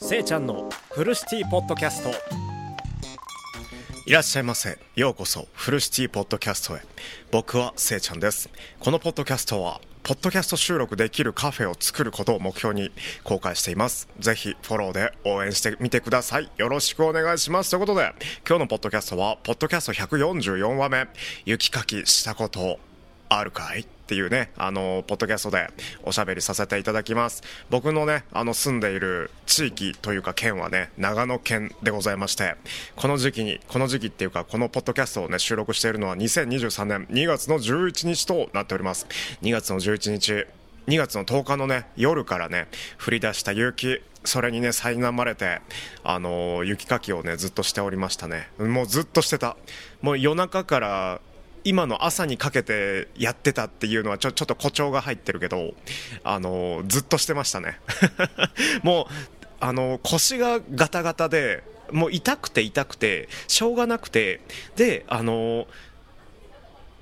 せいちゃんのフルシティポッドキャスト。いらっしゃいませ。ようこそフルシティポッドキャストへ。僕はせいちゃんです。このポッドキャストはポッドキャスト収録できるカフェを作ることを目標に公開しています。ぜひフォローで応援してみてください。よろしくお願いします。ということで今日のポッドキャストはポッドキャスト144話目。雪かきしたことあるかい？っていうね、あの、ポッドキャストでおしゃべりさせていただきます。僕のね、あの、住んでいる地域というか県はね、長野県でございまして、この時期に、この時期っていうか、このポッドキャストをね、収録しているのは2023年2月の11日となっております。2月の11日、2月の10日のね、夜からね、降り出した雪、それにね、苛まれて、あのー、雪かきをね、ずっとしておりましたね。もうずっとしてた。もう夜中から今の朝にかけてやってたっていうのはちょちょっと誇張が入ってるけど、あのずっとしてましたね。もうあの腰がガタガタでもう痛くて痛くてしょうがなくてであの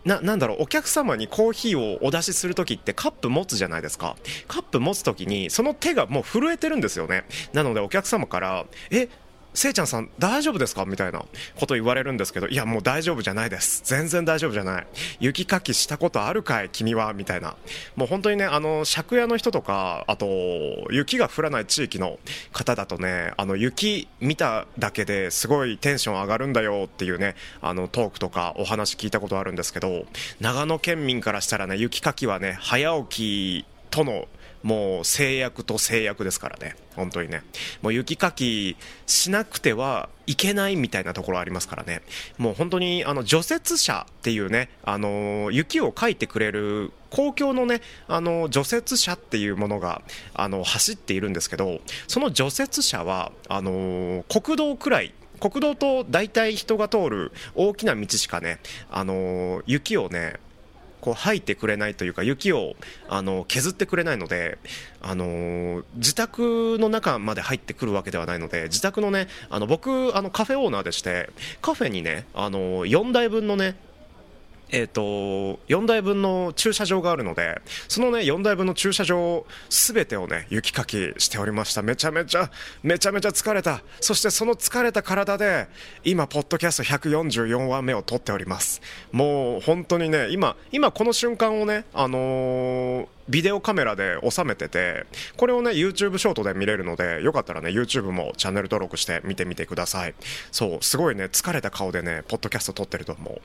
ななんだろうお客様にコーヒーをお出しするときってカップ持つじゃないですか。カップ持つときにその手がもう震えてるんですよね。なのでお客様からえせいちゃんさん大丈夫ですか？みたいなこと言われるんですけど、いやもう大丈夫じゃないです。全然大丈夫じゃない。雪かきしたことあるかい？君は？みたいな。もう本当にね、あの、借家の人とか、あと、雪が降らない地域の方だとね、あの、雪見ただけですごいテンション上がるんだよっていうね、あの、トークとかお話聞いたことあるんですけど、長野県民からしたらね、雪かきはね、早起きとのもう制約と制約ですからね、本当にね。もう雪かきしなくてはいけないみたいなところありますからね。もう本当にあの除雪車っていうね、あの雪をかいてくれる公共のね、あの除雪車っていうものがあの走っているんですけど、その除雪車はあの国道くらい国道と大体人が通る大きな道しかね、あの雪をね、こう吐いてくれないというか雪をあの削ってくれないので、あの自宅の中まで入ってくるわけではないので自宅のねあの僕あのカフェオーナーでしてカフェにねあの4台分のねえーと、4台分の駐車場があるのでそのね4台分の駐車場すべてをね雪かきしておりました。めちゃめちゃめちゃめちゃ疲れた。そしてその疲れた体で今ポッドキャスト144話目を撮っております。もう本当にね今今この瞬間をねあのービデオカメラで収めてて、これをね、YouTube ショートで見れるので、よかったらね、YouTube もチャンネル登録して見てみてください。そう、すごいね、疲れた顔でね、ポッドキャスト撮ってると思う。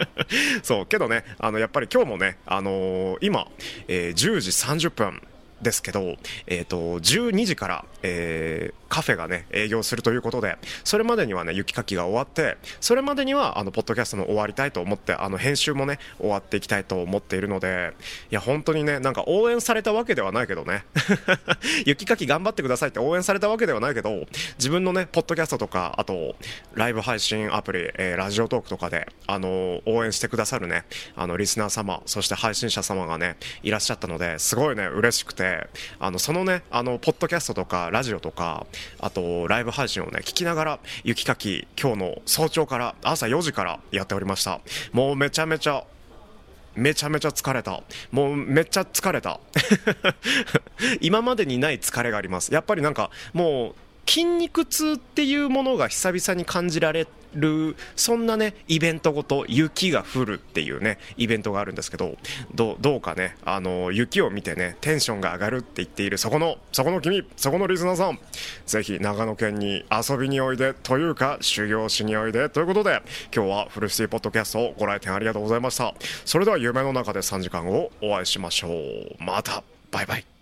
そう、けどね、あの、やっぱり今日もね、あのー、今、えー、10時30分、ですけど、えーと、12時から、えー、カフェが、ね、営業するということでそれまでには、ね、雪かきが終わってそれまでにはあのポッドキャストも終わりたいと思ってあの編集も、ね、終わっていきたいと思っているのでいや本当にねなんか応援されたわけではないけどね。雪かき頑張ってくださいって応援されたわけではないけど自分のねポッドキャストとかあとライブ配信アプリ、えー、ラジオトークとかであの応援してくださるねあのリスナー様そして配信者様がねいらっしゃったのですごいね嬉しくて。あのそのねあのポッドキャストとかラジオとかあとライブ配信をね聞きながら雪かき今日の早朝から朝4時からやっておりましたもうめちゃめちゃめちゃめちゃ疲れた。もうめっちゃ疲れた。今までにない疲れがあります。やっぱりなんかもう筋肉痛っていうものが久々に感じられるそんなねイベントごと雪が降るっていうねイベントがあるんですけどどうかねあの雪を見てねテンションが上がるって言っているそこのそこの君そこのリスナーさんぜひ長野県に遊びにおいでというか修行しにおいでということで今日はフルシティポッドキャストをご来店ありがとうございました。それでは夢の中で3時間をお会いしましょう。またバイバイ。